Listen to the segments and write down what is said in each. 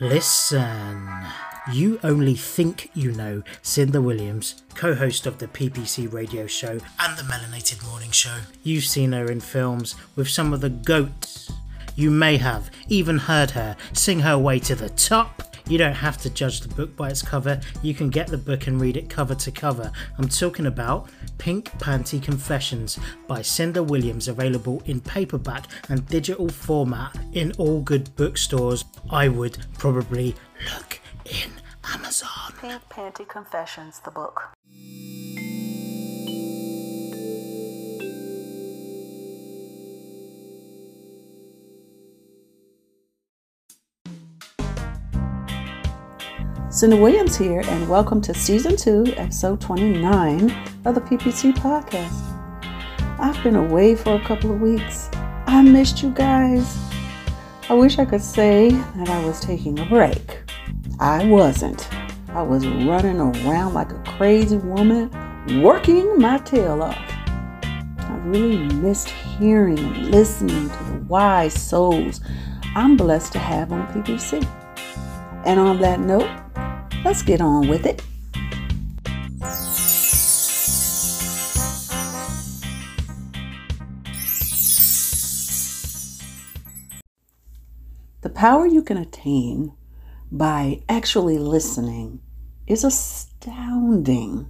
Listen. You only think you know Cynda Williams, co host of the PPC radio show and the Melanated Morning Show. You've seen her in films with some of the goats. You may have even heard her sing her way to the top. You don't have to judge the book by its cover, you can get the book and read it cover to cover. I'm talking about Pink Panty Confessions by Cynda Williams, available in paperback and digital format in all good bookstores. I would probably look in Amazon. Pink Panty Confessions, the book. Cynda Williams here, and welcome to Season 2, Episode 29 of the PPC Podcast. I've been away for a couple of weeks. I missed you guys. I wish I could say that I was taking a break. I wasn't. I was running around like a crazy woman, working my tail off. I really missed hearing and listening to the wise souls I'm blessed to have on PPC. And on that note, let's get on with it. The power you can attain by actually listening is astounding.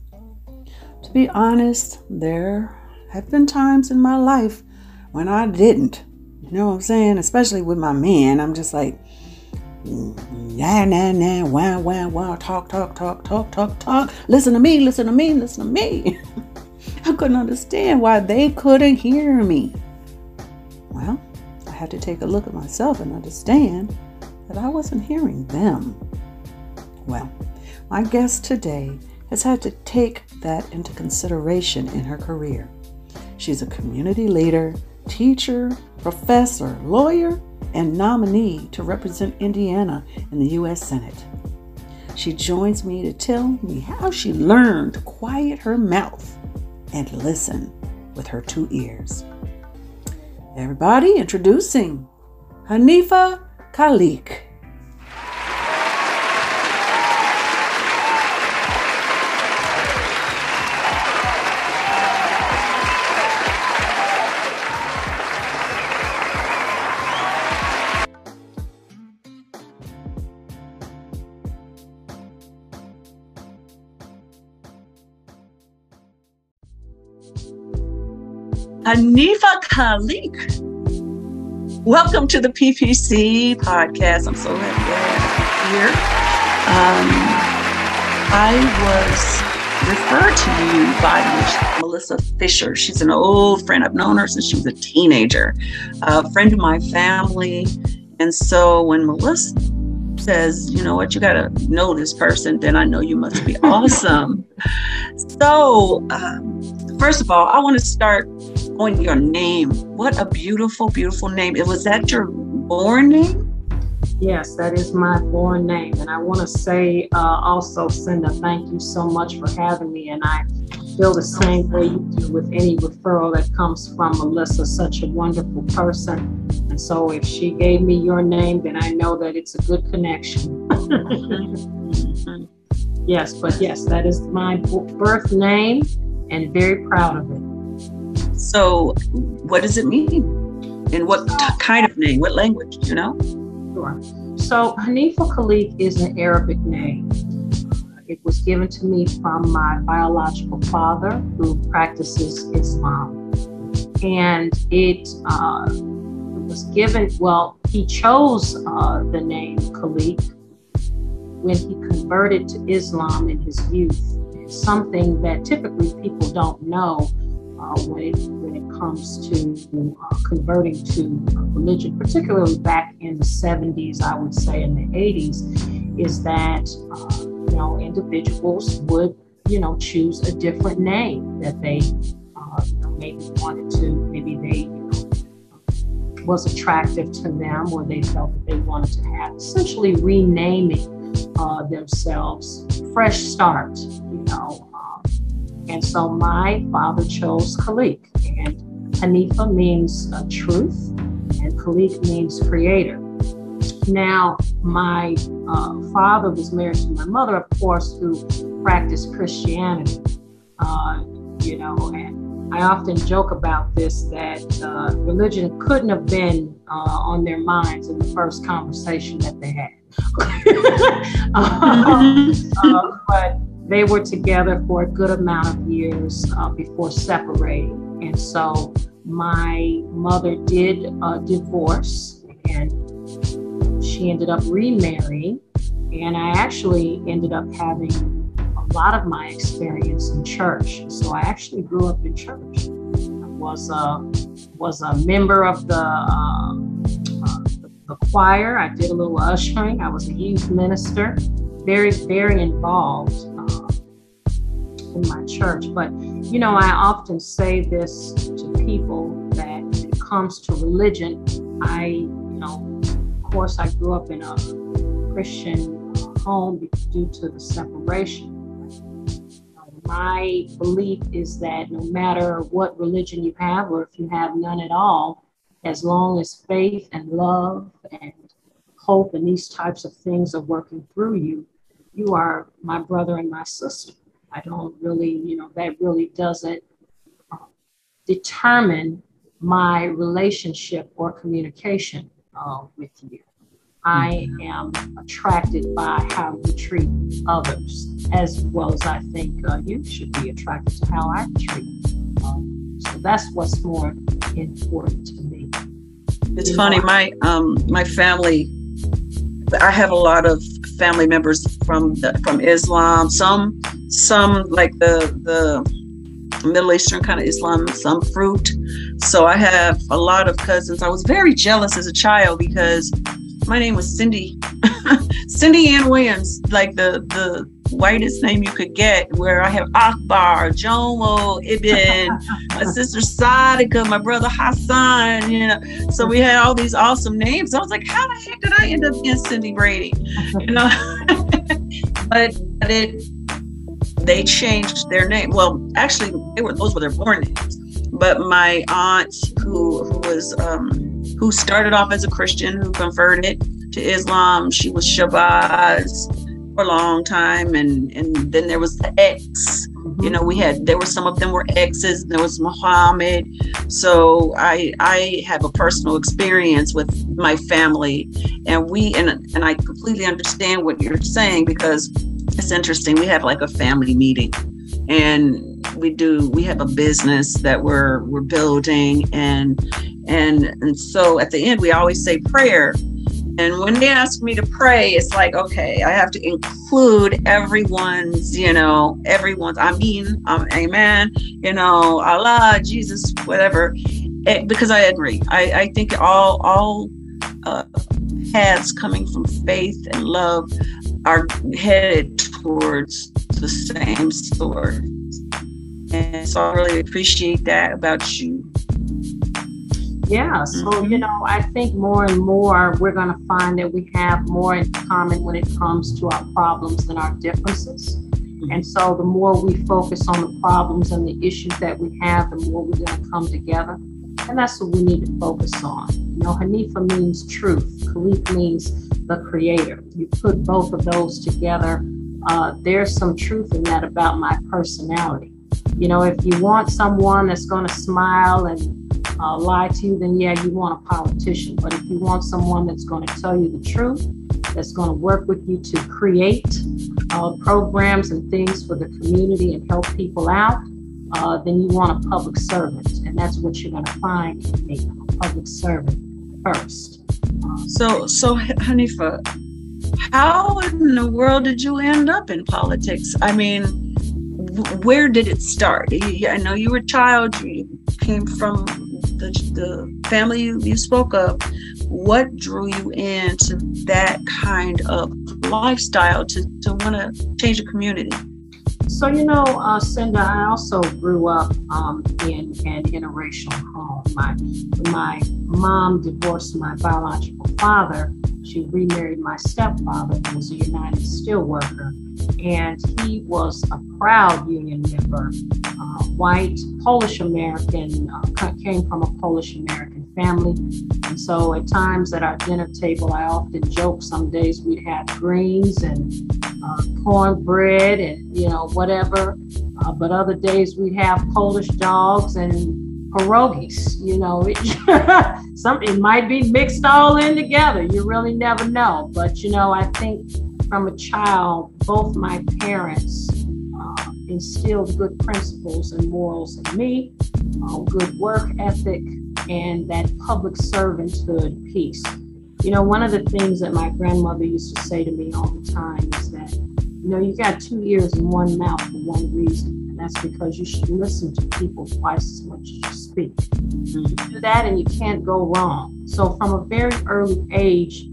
To be honest, there have been times in my life when I didn't. You know what I'm saying? Especially with my man, I'm just like, nah, nah, nah, wow, wow, wow, talk, talk, talk, talk, talk, talk. Listen to me, listen to me, listen to me. I couldn't understand why they couldn't hear me. Well, I had to take a look at myself and understand that I wasn't hearing them. Well, my guest today has had to take that into consideration in her career. She's a community leader, teacher, professor, lawyer, and nominee to represent Indiana in the U.S. Senate. She joins me to tell me how she learned to quiet her mouth and listen with her two ears. Everybody, introducing Haneefah Khaliq. Haneefah Khaliq. Welcome to the PPC podcast. I'm so happy to have you here. Um, I was referred to you by Melissa Fisher. She's an old friend. I've known her since she was a teenager, a friend of my family. And so when Melissa says, you know what, you got to know this person, then I know you must be awesome. so, um, first of all, I want to start on your name. What a beautiful, beautiful name. It was that your born name? Yes, that is my born name. And I want to say uh, also, Cynda, thank you so much for having me. And I feel the same way you do with any referral that comes from Melissa, such a wonderful person. And so if she gave me your name, then I know that it's a good connection. yes, but yes, that is my birth name and very proud of it. So, what does it mean? And what t- kind of name? What language? You know? Sure. So, Haneefah Khaliq is an Arabic name. It was given to me from my biological father, who practices Islam, and it, uh, was given. Well, he chose uh, the name Khaliq when he converted to Islam in his youth. Something that typically people don't know uh, when it comes to uh, converting to religion, particularly back in the 70s, I would say in the 80s, is that uh, you know individuals would you know choose a different name that they maybe wanted to, maybe they was attractive to them, or they felt that they wanted to have, essentially renaming uh, themselves, fresh start, you know. And so my father chose Khaliq. And Haneefah means uh, truth, and Khaliq means creator. Now, my uh, father was married to my mother, of course, who practiced Christianity. Uh, you know, and I often joke about this that uh, religion couldn't have been uh, on their minds in the first conversation that they had. uh, but they were together for a good amount of years uh, before separating. And so my mother did uh, divorce and she ended up remarrying. And I actually ended up having a lot of my experience in church. So I actually grew up in church. I was a, was a member of the, um, uh, the, the choir. I did a little ushering. I was a youth minister, very, very involved in my church. But, you know, I often say this to people that when it comes to religion, I, you know, of course, I grew up in a Christian uh, home due to the separation. My belief is that no matter what religion you have, or if you have none at all, as long as faith and love and hope and these types of things are working through you, you are my brother and my sister. I don't really, you know, that really doesn't uh, determine my relationship or communication uh, with you. I am attracted by how you treat others, as well as I think uh, you should be attracted to how I treat. Um, so that's what's more important to me. It's you funny, know, my um, my family. I have a lot of family members from the, from Islam. Some some like the the Middle Eastern kind of Islam, some fruit. So I have a lot of cousins. I was very jealous as a child because my name was Cindy, Cindy Ann Williams, like the the whitest name you could get. Where I have Akbar, Jomo, Ibn, my sister Sadika, my brother Hassan. You know, so we had all these awesome names. I was like, how the heck did I end up being Cindy Brady? You know, but it they changed their name. Well, actually, they were those were their born names. But my aunt, who who was um, who started off as a Christian, who converted to Islam. She was Shabazz for a long time, and and then there was the X. Mm-hmm. You know, we had there were some of them were X's. There was Muhammad. So I I have a personal experience with my family, and we and and I completely understand what you're saying because it's interesting. We have like a family meeting, and we do we have a business that we're we're building and and, and so at the end, we always say prayer. And when they ask me to pray, it's like, okay, I have to include everyone's, you know, everyone's, I mean, um, amen, you know, Allah, Jesus, whatever, it, eh, because I agree. I, I think all, all uh, paths coming from faith and love are headed towards the same source. And so I really appreciate that about you yeah, so you mm-hmm. know, I think more and more we're going to find that we have more in common when it comes to our problems than our differences. Mm-hmm. And so the more we focus on the problems and the issues that we have, the more we're going to come together. And that's what we need to focus on. You know, Haneefah means truth, Khaliq means the creator. You put both of those together, uh, there's some truth in that about my personality. You know, if you want someone that's going to smile and uh, lie to you, then yeah, you want a politician. But if you want someone that's going to tell you the truth, that's going to work with you to create uh, programs and things for the community and help people out, uh, then you want a public servant. And that's what you're going to find in me, a public servant first. so, so Haneefah, how in the world did you end up in politics? I mean, where did it start? I know you were a child, you came from the, the family you, you spoke of, what drew you into that kind of lifestyle to, want to change the community? So, you know, uh, Cynda, I also grew up um, in an interracial home. My, my mom divorced my biological father. She remarried my stepfather, who was a United Steelworker and he was a proud union member, uh, white, Polish American, uh, came from a Polish American family. And so at times at our dinner table, I often joke some days we'd have greens and uh, cornbread and, you know, whatever. Uh, but other days we'd have Polish dogs and pierogies. You know, it, some it might be mixed all in together. You really never know. But you know, I think from a child, both my parents uh, instilled good principles and morals in me, uh, good work ethic, and that public servanthood piece. You know, one of the things that my grandmother used to say to me all the time is that, you know, you got two ears and one mouth for one reason and that's because you should listen to people twice as much as you You do that and you can't go wrong. So, from a very early age,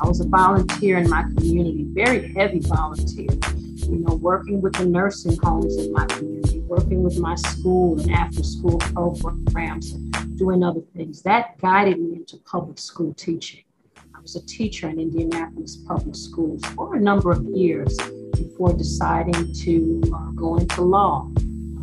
I was a volunteer in my community, very heavy volunteer, you know, working with the nursing homes in my community, working with my school and after school programs, doing other things. That guided me into public school teaching. I was a teacher in Indianapolis public schools for a number of years before deciding to uh, go into law.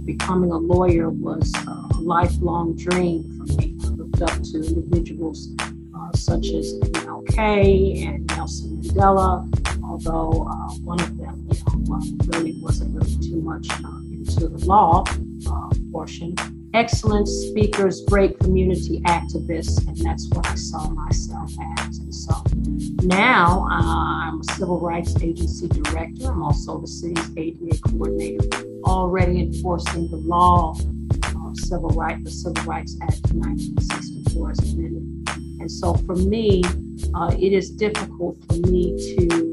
Becoming a lawyer was a lifelong dream for me. I looked up to individuals uh, such as MLK and Nelson Mandela, although uh, one of them you know, really wasn't really too much uh, into the law uh, portion excellent speakers, great community activists, and that's what I saw myself as. And so now uh, I'm a civil rights agency director. I'm also the city's ADA coordinator, already enforcing the law of civil rights, the Civil Rights Act of 1964 as amended. And so for me, uh, it is difficult for me to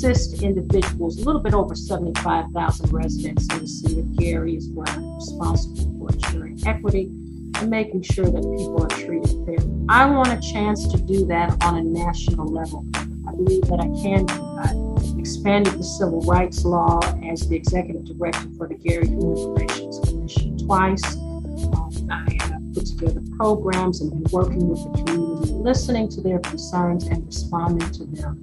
assist individuals, a little bit over 75,000 residents in the city of Gary is where I'm responsible for ensuring equity and making sure that people are treated fairly. I want a chance to do that on a national level. I believe that I can do that. Expanded the civil rights law as the executive director for the Gary Human Relations Commission twice. Um, I have put together programs and been working with the community, listening to their concerns and responding to them.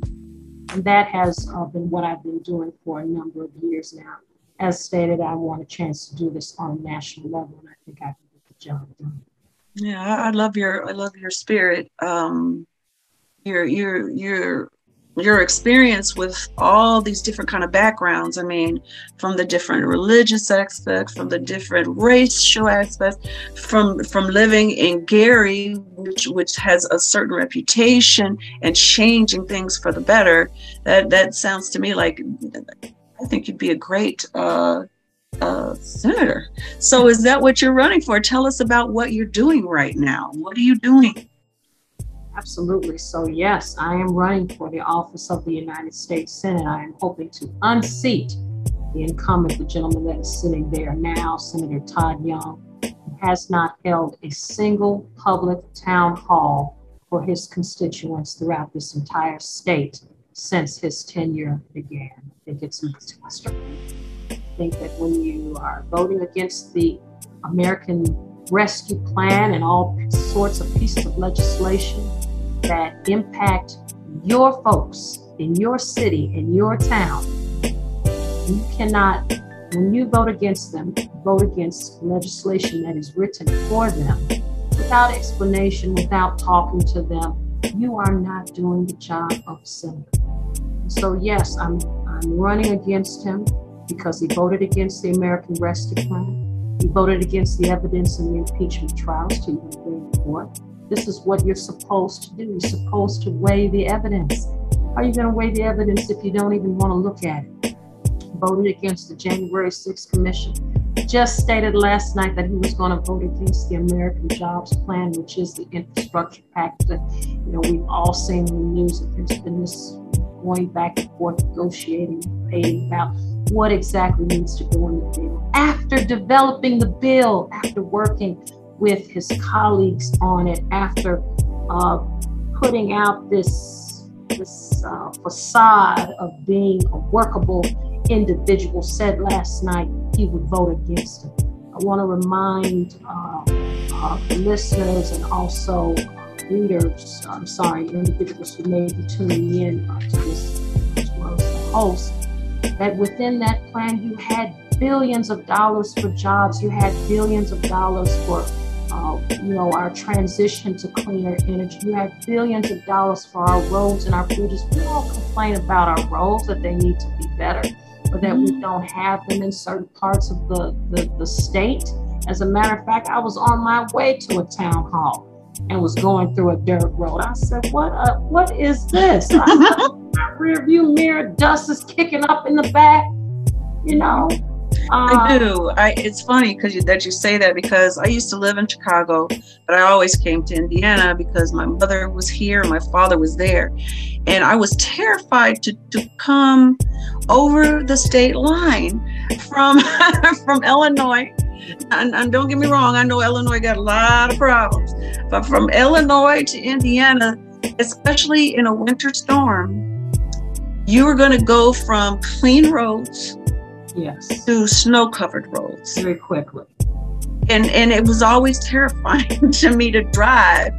And that has uh, been what I've been doing for a number of years now. As stated, I want a chance to do this on a national level, and I think I can get the job done. Yeah, I love your I love your spirit. Um, your your your your experience with all these different kind of backgrounds. I mean from the different religious aspects from the different racial aspects from from living in gary which which has a certain reputation and changing things for the better that that sounds to me like i think you'd be a great uh, uh, senator. So is that what you're running for? Tell us about what you're doing right now. What are you doing Absolutely. So, yes, I am running for the office of the United States Senate. I am hoping to unseat the incumbent, the gentleman that is sitting there now, Senator Todd Young, has not held a single public town hall for his constituents throughout this entire state since his tenure began. I think it's catastrophe. I think that when you are voting against the American Rescue Plan and all sorts of pieces of legislation that impact your folks in your city, in your town, you cannot, when you vote against them, vote against legislation that is written for them without explanation, without talking to them. You are not doing the job of senator. So yes, I'm I'm running against him because he voted against the American Rescue Plan. He voted against the evidence in the impeachment trials to even bring forth. This is what you're supposed to do. You're supposed to weigh the evidence. How are you going to weigh the evidence if you don't even want to look at it? Voted against the January 6th Commission. Just stated last night that he was going to vote against the American Jobs Plan, which is the infrastructure package that you know we've all seen in the news. That there's been this going back and forth, negotiating, debating about what exactly needs to go in the bill. After developing the bill, after working with his colleagues on it after uh, putting out this, this uh, facade of being a workable individual, said last night he would vote against it. I want to remind uh, uh the listeners and also readers, I'm sorry, individuals who may be tuning in uh, to this, as well as the host, that within that plan you had billions of dollars for jobs, you had billions of dollars for uh, you know, our transition to cleaner energy. You have billions of dollars for our roads and our bridges. We all complain about our roads that they need to be better, or that we mm-hmm. don't have them in certain parts of the, the, the state. As a matter of fact, I was on my way to a town hall and was going through a dirt road. I said, "What? Uh, what is this?" my rear view mirror dust is kicking up in the back. You know, I um, do. I it's funny because you, that you say that because I used to live in Chicago, but I always came to Indiana because my mother was here, my father was there, and I was terrified to to come over the state line from from Illinois. And, and don't get me wrong, I know Illinois got a lot of problems, but from Illinois to Indiana, especially in a winter storm, you are going to go from clean roads yes. to snow covered roads very quickly. And and it was always terrifying to me to drive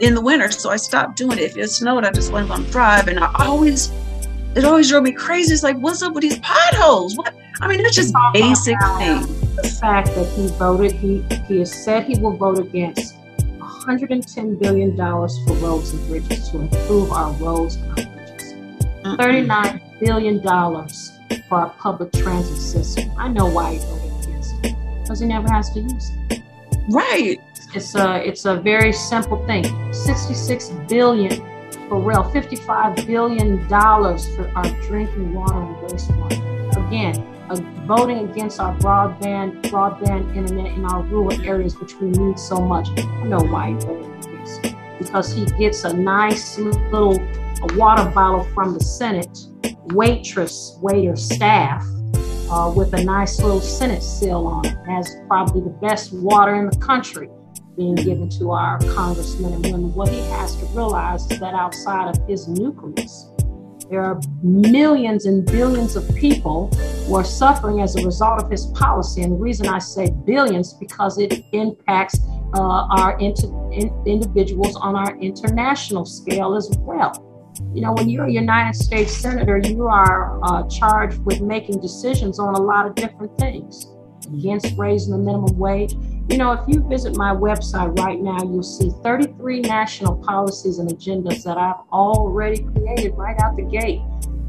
in the winter. So I stopped doing it. If it snowed, I just went on drive. And I always it always drove me crazy. It's like, what's up with these potholes? What I mean, it's just basic things. The fact that he voted, he he has said he will vote against 110 billion dollars for roads and bridges to improve our roads and our bridges. Mm-hmm. 39 billion dollars for our public transit system. I know why he voted against it because he never has to use it. Right. It's a it's a very simple thing. 66 billion for rail, 55 billion dollars for our drinking water and wastewater. Again, uh, voting against our broadband broadband internet in our rural areas, which we need so much. I know why he voted against it because he gets a nice little a water bottle from the Senate waitress, waiter, staff uh, with a nice little Senate seal on it. Has probably the best water in the country being given to our congressmen and women. What he has to realize is that outside of his nucleus, there are millions and billions of people who are suffering as a result of his policy. And the reason I say billions because it impacts uh, our inter- in- individuals on our international scale as well. You know, when you're a United States Senator, you are uh, charged with making decisions on a lot of different things against raising the minimum wage. You know, if you visit my website right now, you'll see 33 national policies and agendas that I've already created right out the gate.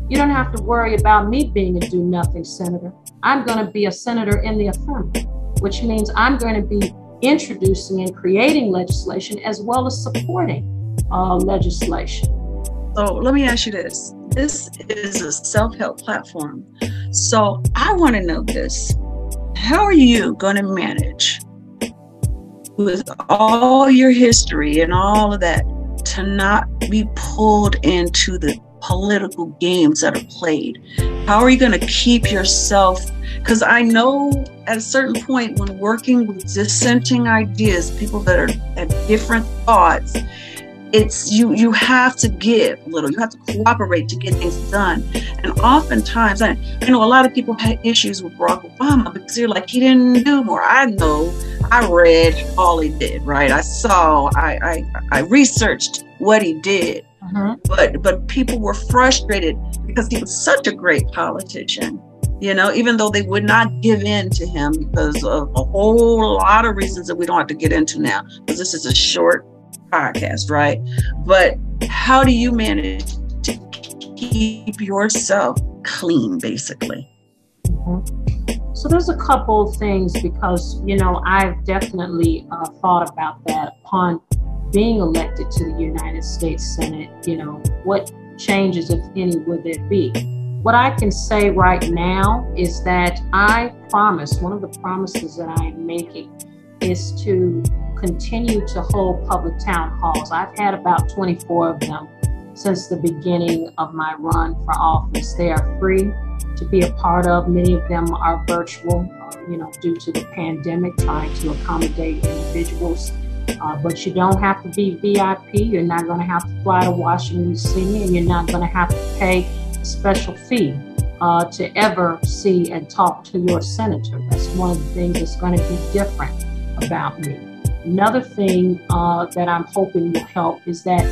You don't have to worry about me being a do nothing senator. I'm going to be a senator in the affirmative, which means I'm going to be introducing and creating legislation as well as supporting uh, legislation. So let me ask you this. This is a self-help platform. So I want to know this. How are you going to manage with all your history and all of that to not be pulled into the political games that are played? How are you going to keep yourself? Because I know at a certain point when working with dissenting ideas, people that are at different thoughts, it's you you have to give a little. You have to cooperate to get things done. And oftentimes i, I know a lot of people had issues with barack obama because they're like he didn't do more. I know. I read all he did right? I saw i i, I researched what he did. Mm-hmm. but but people were frustrated because he was such a great politician you know, even though they would not give in to him because of a whole lot of reasons that we don't have to get into now, because this is a short podcast, right? But how do you manage to keep yourself clean, basically? Mm-hmm. So there's a couple of things because, you know, I've definitely uh, thought about that upon being elected to the United States Senate. You know, what changes, if any, would there be? What I can say right now is that I promise, one of the promises that I am making is to continue to hold public town halls. I've had about 24 of them since the beginning of my run for office. They are free to be a part of. Many of them are virtual, uh, you know, due to the pandemic, trying to accommodate individuals. Uh, but you don't have to be VIP. You're not going to have to fly to Washington, D.C., and you're not going to have to pay a special fee uh, to ever see and talk to your senator. That's one of the things that's going to be different about me. Another thing uh, that I'm hoping will help is that,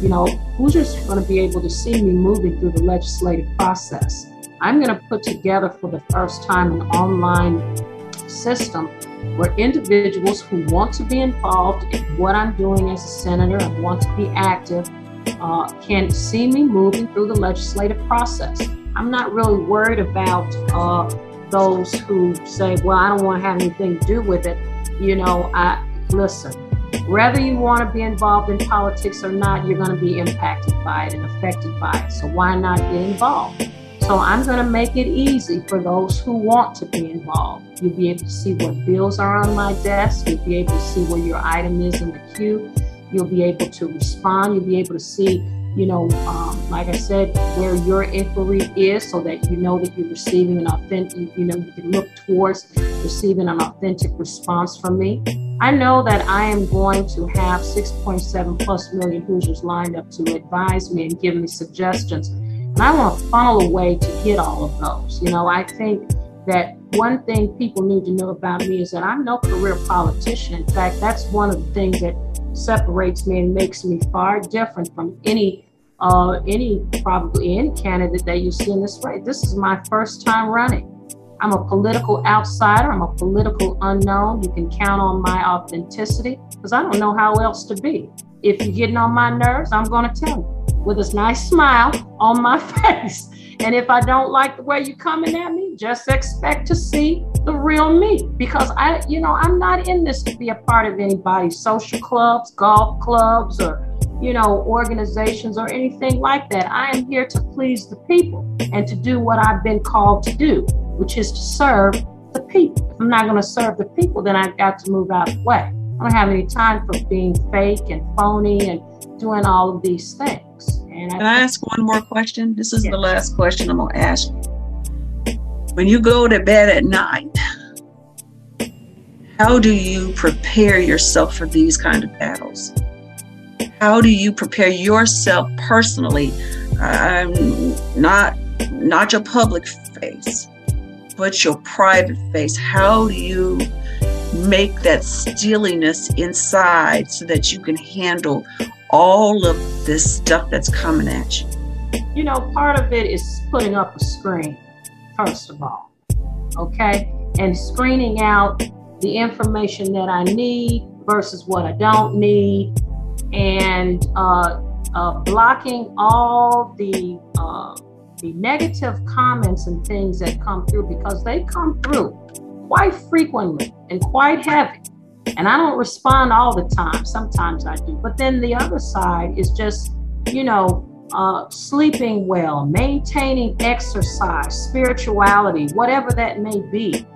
you know, who's just going to be able to see me moving through the legislative process. I'm going to put together for the first time an online system where individuals who want to be involved in what I'm doing as a senator and want to be active uh, can see me moving through the legislative process. I'm not really worried about uh, those who say, well, I don't want to have anything to do with it. You know, I listen, whether you want to be involved in politics or not, you're going to be impacted by it and affected by it. So why not get involved? So I'm going to make it easy for those who want to be involved. You'll be able to see what bills are on my desk. You'll be able to see where your item is in the queue. You'll be able to respond. You'll be able to see you know, um, like I said, where your inquiry is so that you know that you're receiving an authentic, you know, you can look towards receiving an authentic response from me. I know that I am going to have 6.7 plus million Hoosiers lined up to advise me and give me suggestions. And I want to funnel a way to get all of those. You know, I think that one thing people need to know about me is that I'm no career politician. In fact, that's one of the things that separates me and makes me far different from any uh, any probably any candidate that you see in this race. This is my first time running. I'm a political outsider. I'm a political unknown. You can count on my authenticity because I don't know how else to be. If you're getting on my nerves, I'm going to tell you with this nice smile on my face. And if I don't like the way you're coming at me, just expect to see the real me because I, you know, I'm not in this to be a part of anybody's social clubs, golf clubs, or, you know, organizations or anything like that. I am here to please the people and to do what I've been called to do, which is to serve the people. If I'm not going to serve the people, then I've got to move out of the way. I don't have any time for being fake and phony and doing all of these things. And I Can I ask one more question? This is the last question I'm going to ask you. When you go to bed at night, how do you prepare yourself for these kind of battles? How do you prepare yourself personally? I'm not not your public face, but your private face. How do you make that steeliness inside so that you can handle all of this stuff that's coming at you? You know, part of it is putting up a screen, first of all, okay? And screening out the information that I need versus what I don't need, and uh, uh, blocking all the uh, the negative comments and things that come through because they come through quite frequently and quite heavy. And I don't respond all the time. Sometimes I do. But then the other side is just, you know, uh, sleeping well, maintaining exercise, spirituality, whatever that may be,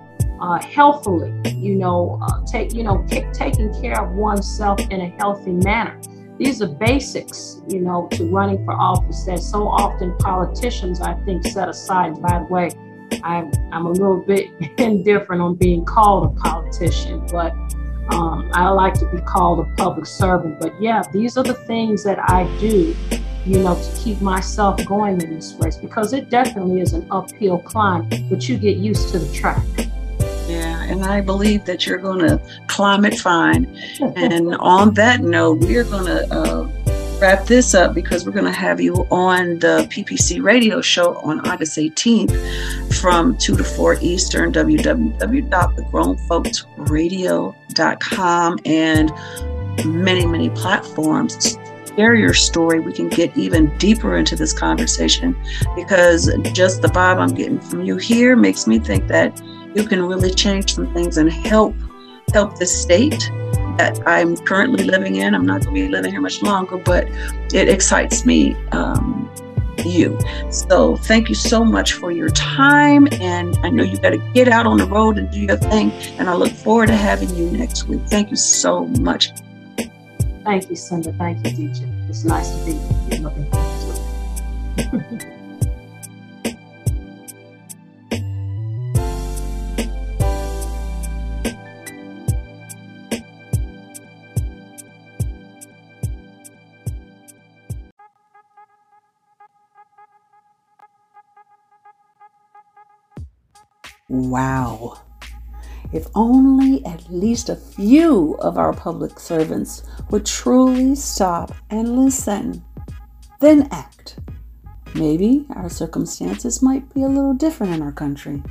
uh, healthily, you know, uh, take, you know, taking care of oneself in a healthy manner. These are basics, you know, to running for office that so often politicians, I think, set aside. By the way, I'm, I'm a little bit indifferent on being called a politician, but um, I like to be called a public servant, but yeah, these are the things that I do, you know, to keep myself going in this race because it definitely is an uphill climb, but you get used to the track. Yeah, and I believe that you're going to climb it fine. and on that note, we're going to uh, wrap this up because we're going to have you on the PPC radio show on August 18th from 2 to 4 Eastern, www.thegrownfolksradio.com, and many, many platforms. Share your story. We can get even deeper into this conversation because just the vibe I'm getting from you here makes me think that you can really change some things and help help the state that I'm currently living in. I'm not going to be living here much longer, but it excites me. Um, you. So thank you so much for your time. And I know you got to get out on the road and do your thing. And I look forward to having you next week. Thank you so much. Thank you, Cynda. Thank you, teacher. It's nice to be you. Looking forward to it. Wow. If only at least a few of our public servants would truly stop and listen, then act. Maybe our circumstances might be a little different in our country.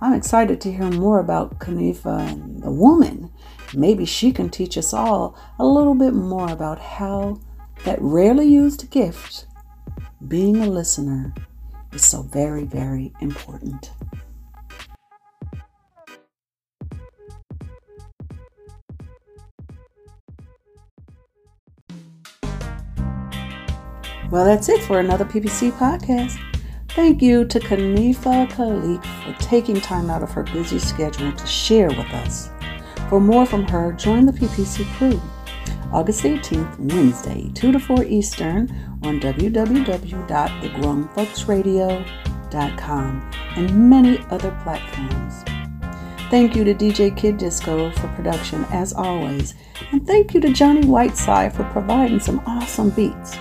I'm excited to hear more about Haneefah and the woman. Maybe she can teach us all a little bit more about how that rarely used gift, being a listener, is so very, very important. Well, that's it for another PPC podcast. Thank you to Haneefah Khaliq for taking time out of her busy schedule to share with us. For more from her, join the PPC crew. August 18th, Wednesday, 2 to 4 Eastern on www.thegrownfolksradio.com and many other platforms. Thank you to DJ Kidd Disco for production as always, and thank you to Johnnie Whiteside for providing some awesome beats.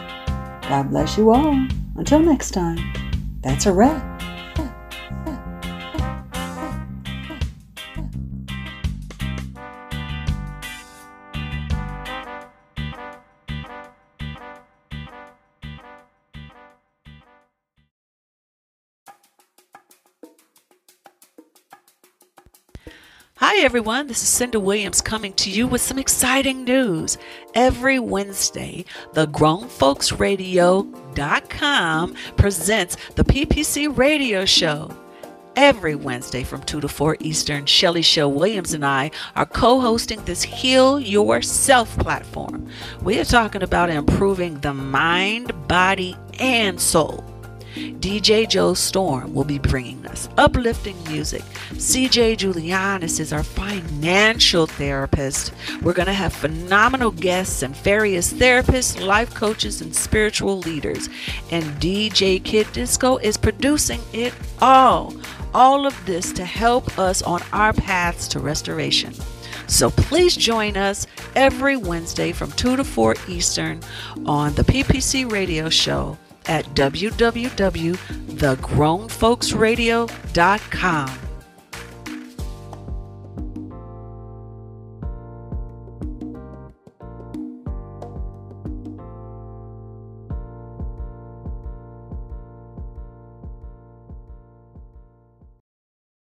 God bless you all. Until next time, that's a wrap. Hi, everyone. This is Cynda Williams coming to you with some exciting news. Every Wednesday, the GrownFolksRadio.com presents the PPC Radio Show. Every Wednesday from 2 to 4 Eastern, Shelly Show Williams and I are co hosting this Heal Yourself platform. We are talking about improving the mind, body, and soul. DJ Joe Storm will be bringing us uplifting music. CJ Julianis is our financial therapist. We're going to have phenomenal guests and various therapists, life coaches, and spiritual leaders. And DJ Kidd Disco is producing it all. All of this to help us on our paths to restoration. So please join us every Wednesday from 2 to 4 Eastern on the PPC Radio Show at www.thegrownfolksradio.com.